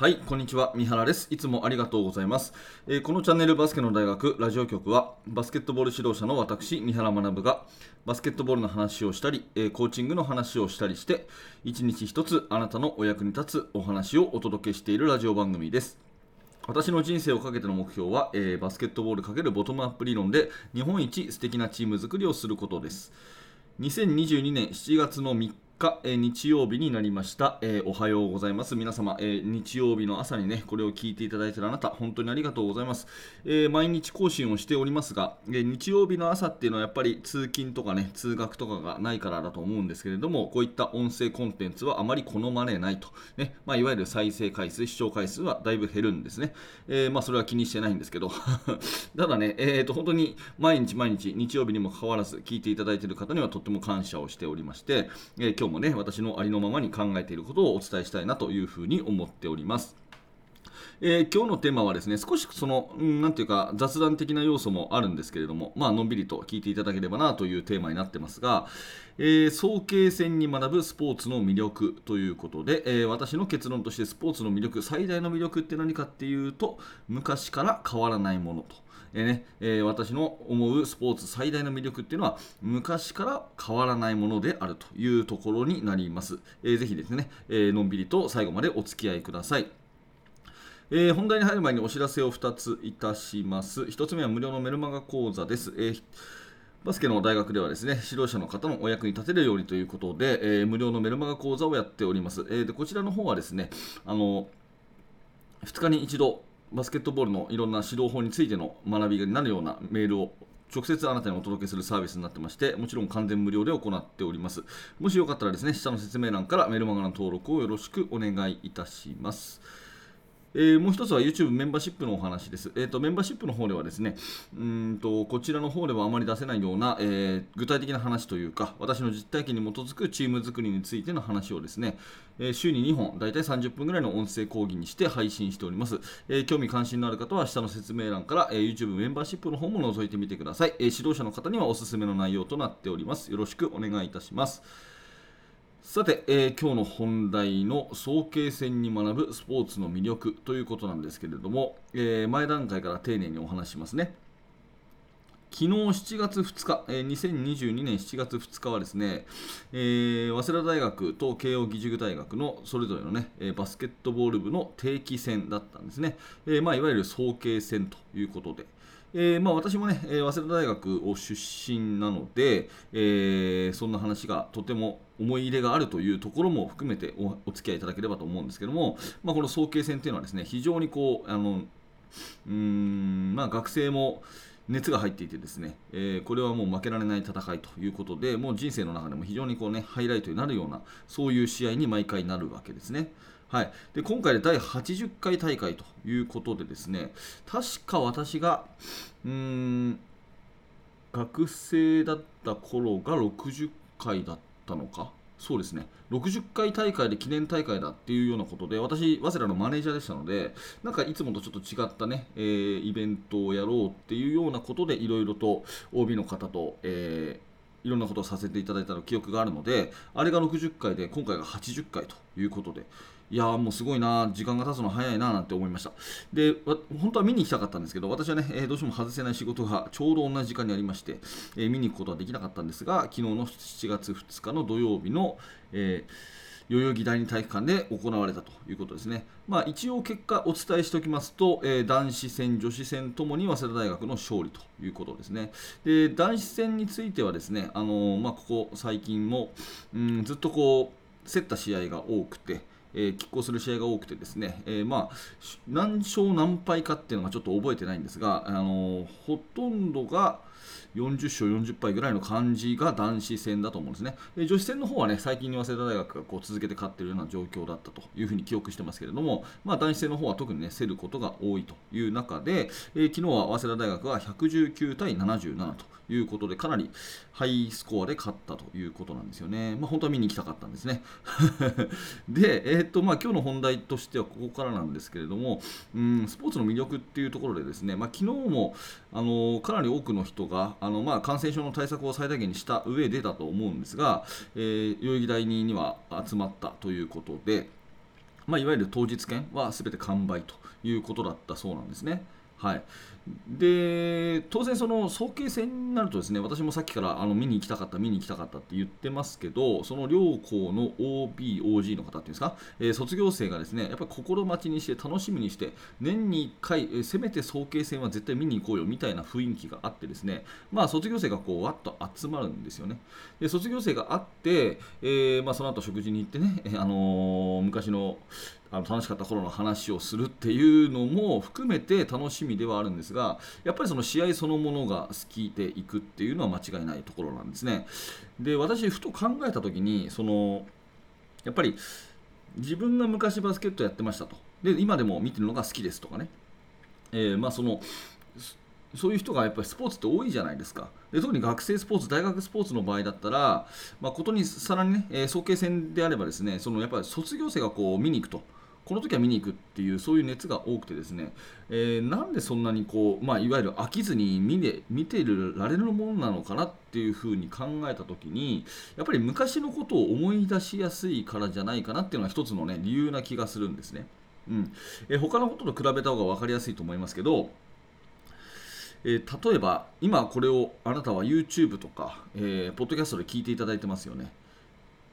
はい、こんにちは。三原です。いつもありがとうございます。えー、このチャンネルバスケの大学ラジオ局は、バスケットボール指導者の私、三原学が、バスケットボールの話をしたり、えー、コーチングの話をしたりして、一日一つあなたのお役に立つお話をお届けしているラジオ番組です。私の人生をかけての目標は、えー、バスケットボール×ボトムアップ理論で日本一素敵なチーム作りをすることです。2022年7月の3日、え、日曜日になりました、えー、おはようございます。皆様、えー、日曜日の朝にね、これを聞いていただいているあなた、本当にありがとうございます。え毎日更新をしておりますが、え日曜日の朝っていうのはやっぱり通勤とかね、通学とかがないからだと思うんですけれども、こういった音声コンテンツはあまり好まれないと。ね、まあ、いわゆる再生回数、視聴回数はだいぶ減るんですね。えまあ、それは気にしてないんですけど、ただね、えーと、本当に毎日毎日、日曜日にもかかわらず聞いていただいている方にはとっても感謝をしておりまして、え今日もね、私のありのままに考えていることをお伝えしたいなというふうに思っております。えー、今日のテーマはですね少しその、うん、なていうか雑談的な要素もあるんですけれども、まあのんびりと聞いていただければなというテーマになってますが、えー、早慶戦に学ぶスポーツの魅力ということで、えー、私の結論としてスポーツの魅力最大の魅力って何かっていうと昔から変わらないものと。えーねえー、私の思うスポーツ最大の魅力っていうのは昔から変わらないものであるというところになります。えー、ぜひですね、えー、のんびりと最後までお付き合いください。えー、本題に入る前にお知らせを2ついたします。1つ目は無料のメルマガ講座です。えーバスケの大学ではですね指導者の方のお役に立てるようにということで、えー、無料のメルマガ講座をやっております。えー、でこちらの方はですねあの2日に1度バスケットボールのいろんな指導法についての学びになるようなメールを直接あなたにお届けするサービスになってまして、もちろん完全無料で行っております。もしよかったらですね、下の説明欄からメールマガの登録をよろしくお願いいたします。えー、もう一つは YouTube メンバーシップのお話です。えーと、メンバーシップの方ではですねうんとこちらの方ではあまり出せないような、えー、具体的な話というか私の実体験に基づくチーム作りについての話をですね、えー、週に2本大体30分ぐらいの音声講義にして配信しております。え興味関心のある方は下の説明欄から、え YouTube メンバーシップの方も覗いてみてください、え指導者の方にはおすすめの内容となっております。よろしくお願いいたします。さて、えー、今日の本題の早慶戦に学ぶスポーツの魅力ということなんですけれども、えー、前段階から丁寧にお話しますね。昨日7月2日、えー、2022年7月2日はですね、えー、早稲田大学と慶應義塾大学のそれぞれのね、えー、バスケットボール部の定期戦だったんですね。えまあ、いわゆる早慶戦ということで、えー、まあ、私もね、え早稲田大学を出身なので、えー、そんな話がとても思い入れがあるというところも含めておお付き合いいただければと思うんですけども、まあ、この早慶戦というのはですね非常にこうあのうん、まあ、学生も熱が入っていてですね、えー、これはもう負けられない戦いということでもう人生の中でも非常にこう、ね、ハイライトになるようなそういう試合に毎回なるわけですね。はい、で今回で第80回大会ということでですね確か私がうん学生だった頃が60回だったたのか？そうですね。60回大会で記念大会だっていうようなことで私早稲田のマネージャーでしたのでなんかいつもとちょっと違ったね、えー、イベントをやろうっていうようなことでいろいろと OB の方と、えー、いろんなことをさせていただいた記憶があるのであれが60回で今回が80回ということでいやもうすごいな、時間が経つの早いななんて思いました。で、本当は見に行きたかったんですけど、私はね、えー、どうしても外せない仕事がちょうど同じ時間にありまして、えー、見に行くことはできなかったんですが、昨日の7月2日の土曜日の、えー、代々木第二体育館で行われたということですね。まあ、一応結果お伝えしておきますと、えー、男子戦、女子戦ともに早稲田大学の勝利ということですね。で男子戦についてはですね、あのー、まあ、ここ最近も、うん、ずっとこう競った試合が多くて、えー、拮抗する試合が多くてですね、えー、まあ、何勝何敗かっていうのがちょっと覚えてないんですが、あのー、ほとんどが40勝40敗ぐらいの感じが男子戦だと思うんですね。で女子戦の方はね、最近に早稲田大学がこう続けて勝ってるような状況だったというふうに記憶してますけれども、まあ、男子戦の方は特にね、競ることが多いという中で、えー、昨日は早稲田大学は119対77ということで、かなりハイスコアで勝ったということなんですよね。まあ、本当は見に行きたかったんですね。で、えー、っとまあ、今日の本題としてはここからなんですけれども、うんスポーツの魅力っていうところでですね、まあ、昨日もあのかなり多くの人があの、まあ、感染症の対策を最大限にした上でだと思うんですが、えー、代々木第2には集まったということで、まあ、いわゆる当日券はすべて完売ということだったそうなんですね。はい、で当然、その早慶戦になるとですね私もさっきからあの見に行きたかった、見に行きたかったって言ってますけどその両校の OB、OG の方っていうんですか、えー、卒業生がですねやっぱり心待ちにして楽しみにして年に1回、えー、せめて早慶戦は絶対見に行こうよみたいな雰囲気があってですねまあ卒業生がこうわっと集まるんですよね。で卒業生があって、えー、まあ、その後食事に行ってね、あの昔のあの楽しかった頃の話をするっていうのも含めて楽しみではあるんですがやっぱりその試合そのものが好きでいくっていうのは間違いないところなんですね。で私ふと考えた時にそのやっぱり自分が昔バスケットやってましたとで今でも見てるのが好きですとかね、えー、まあそのそういう人がやっぱりスポーツって多いじゃないですか。で特に学生スポーツ、大学スポーツの場合だったら、まあ、ことにさらにね、えー、早慶戦であればですね、そのやっぱり卒業生がこう見に行くと。この時は見に行くっていうそういう熱が多くてですね、えー、なんでそんなにこう、まあ、いわゆる飽きずに見て見てられるものなのかなっていうふうに考えた時にやっぱり昔のことを思い出しやすいからじゃないかなっていうのが一つの、ね、理由な気がするんですね。うんえー、他のことと比べた方が分かりやすいと思いますけどえー、例えば今これをあなたは YouTube とか、えー、ポッドキャストで聞いていただいてますよね。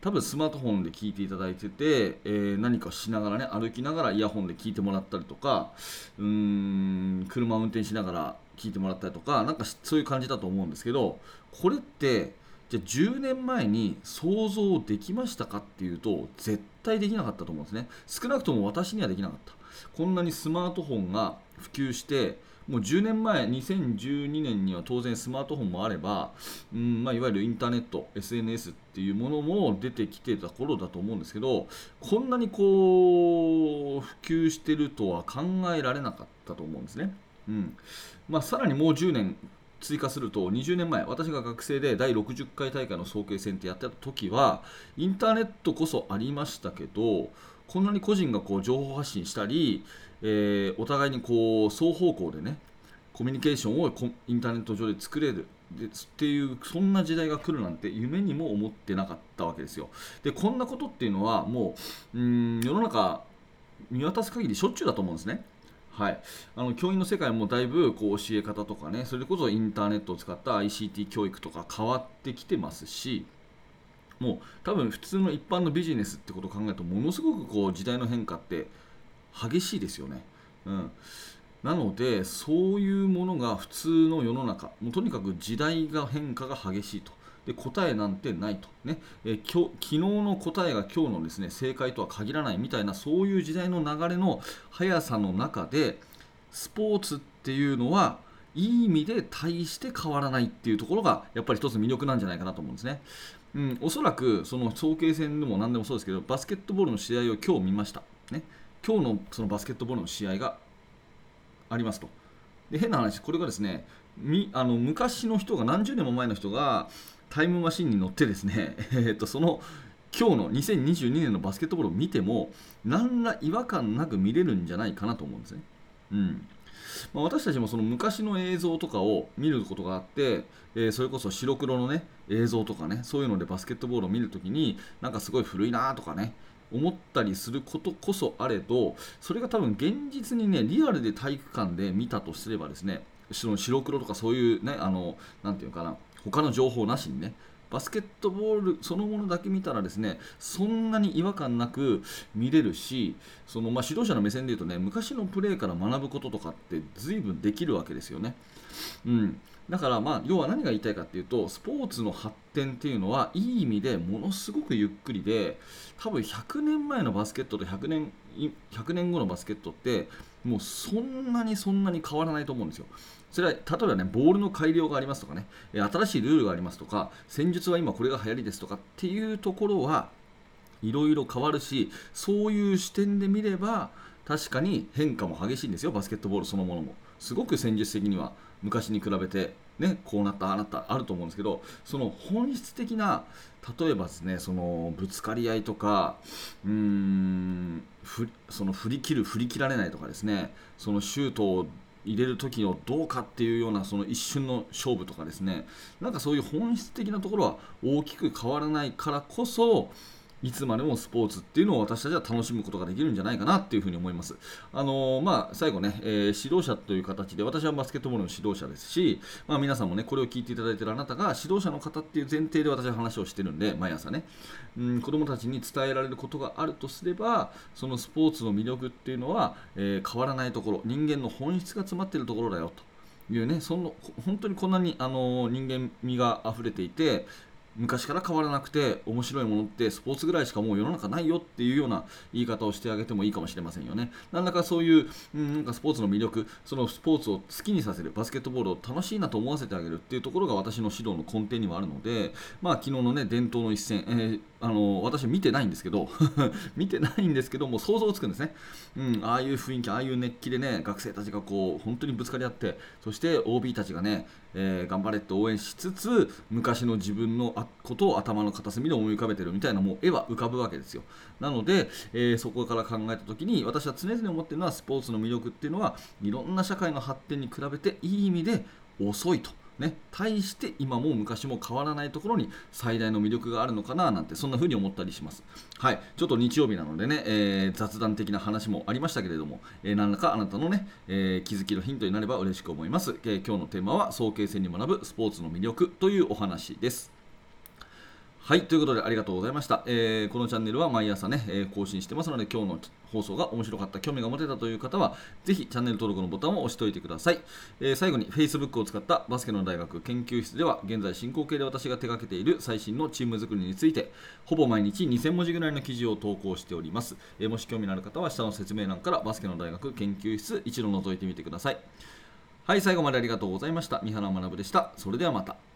多分スマートフォンで聞いていただいてて、えー、何かしながらね歩きながらイヤホンで聞いてもらったりとかうーん車を運転しながら聞いてもらったりとかなんかそういう感じだと思うんですけどこれってじゃあ10年前に想像できましたかっていうと絶対できなかったと思うんですね。少なくとも私にはできなかった。こんなにスマートフォンが普及してもう10年前、2012年には当然スマートフォンもあれば、うんまあ、いわゆるインターネット、SNS っていうものも出てきてた頃だと思うんですけど、こんなにこう普及してるとは考えられなかったと思うんですね。うんまあ、さらにもう10年追加すると20年前私が学生で第60回大会の早慶戦ってやってた時はインターネットこそありましたけどこんなに個人がこう情報発信したりえー、お互いにこう双方向でねコミュニケーションをインターネット上で作れるでっていうそんな時代が来るなんて夢にも思ってなかったわけですよ。でこんなことっていうのはもううん世の中見渡す限りしょっちゅうだと思うんですね。はい、あの教員の世界もだいぶこう教え方とかねそれこそインターネットを使った ICT 教育とか変わってきてますしもう多分普通の一般のビジネスってことを考えるとものすごくこう時代の変化って激しいですよね。うん、なのでそういうものが普通の世の中もうとにかく時代が変化が激しいとで答えなんてないと、ねえ今日昨日の答えが今日のですね正解とは限らないみたいなそういう時代の流れの速さの中でスポーツっていうのはいい意味で大して変わらないっていうところがやっぱり一つ魅力なんじゃないかなと思うんですね。うん、おそらくその早慶戦でも何でもそうですけどバスケットボールの試合を今日見ました。ね、今日のそのバスケットボールの試合がありますと。で変な話、これがですねみあの昔の人が何十年も前の人がタイムマシンに乗ってですね、えー、とその今日の2022年のバスケットボールを見ても何ら違和感なく見れるんじゃないかなと思うんですね。うん。まあ、私たちもその昔の映像とかを見ることがあって、えー、それこそ白黒の、ね、映像とかねそういうのでバスケットボールを見るときになんかすごい古いなとかね思ったりすることこそあれどそれが多分現実にねリアルで体育館で見たとすればですねその白黒とかそういうねあのなていうかな他の情報なしにねバスケットボールそのものだけ見たらですねそんなに違和感なく見れるしその、まあ、指導者の目線で言うとね昔のプレーから学ぶこととかって随分できるわけですよね。うん、だからまあ要は何が言いたいかっていうとスポーツの発展っていうのはいい意味でものすごくゆっくりで多分100年前のバスケットと100年 ,100 年後のバスケットってもうそんなにそんなに変わらないと思うんですよ。それは例えばねボールの改良がありますとかね新しいルールがありますとか戦術は今これが流行りですとかっていうところはいろいろ変わるしそういう視点で見れば確かに変化も激しいんですよバスケットボールそのものもすごく戦術的には昔に比べて、ね、こうなったあなたあると思うんですけどその本質的な例えばですねそのぶつかり合いとかうーんその振り切る振り切られないとかですねそのシュートを入れる時のどうかっていうようなその一瞬の勝負とかですねなんかそういう本質的なところは大きく変わらないからこそいつまでもスポーツっていうのを私たちは楽しむことができるんじゃないかなっていうふうに思います。あのー、まあ、最後ね、えー、指導者という形で、私はバスケットボールの指導者ですし、まあ、皆さんもね、これを聞いていただいているあなたが指導者の方っていう前提で私は話をしてるんで、毎朝ね、うん、子供たちに伝えられることがあるとすれば、そのスポーツの魅力っていうのは、えー、変わらないところ、人間の本質が詰まっているところだよと。いうね、その本当にこんなにあの人間味が溢れていて、昔から変わらなくて面白いものってスポーツぐらいしかもう世の中ないよっていうような言い方をしてあげてもいいかもしれませんよね。なんだかそういう、うん、なんかスポーツの魅力、そのスポーツを好きにさせる、バスケットボールを楽しいなと思わせてあげるっていうところが私の指導の根底にはあるので、まあ昨日のね、伝統の一戦、えーあの私見てないんですけど 見てないんですけども想像つくんですね、うん、ああいう雰囲気ああいう熱気でね学生たちがこう本当にぶつかり合ってそして OB たちがね、えー、頑張れって応援しつつ昔の自分のことを頭の片隅で思い浮かべてるみたいなもう絵は浮かぶわけですよなので、えー、そこから考えた時に私は常々思ってるのはスポーツの魅力っていうのはいろんな社会の発展に比べていい意味で遅いと。ね、対して今も昔も変わらないところに最大の魅力があるのかななんてそんな風に思ったりします。はい、ちょっと日曜日なのでね、えー、雑談的な話もありましたけれども、えー、何らかあなたのね、えー、気づきのヒントになれば嬉しく思います。え今日のテーマは早慶戦に学ぶスポーツの魅力というお話です。はい、ということでありがとうございました。えー、このチャンネルは毎朝ね、えー、更新してますので、今日の放送が面白かった、興味が持てたという方は、ぜひチャンネル登録のボタンを押しておいてください。えー、最後に Facebook を使ったバスケの大学研究室では、現在進行形で私が手掛けている最新のチーム作りについて、ほぼ毎日2000文字ぐらいの記事を投稿しております。えもし興味のある方は、下の説明欄からバスケの大学研究室、一度覗いてみてください。はい、最後までありがとうございました。三原学でした。それではまた。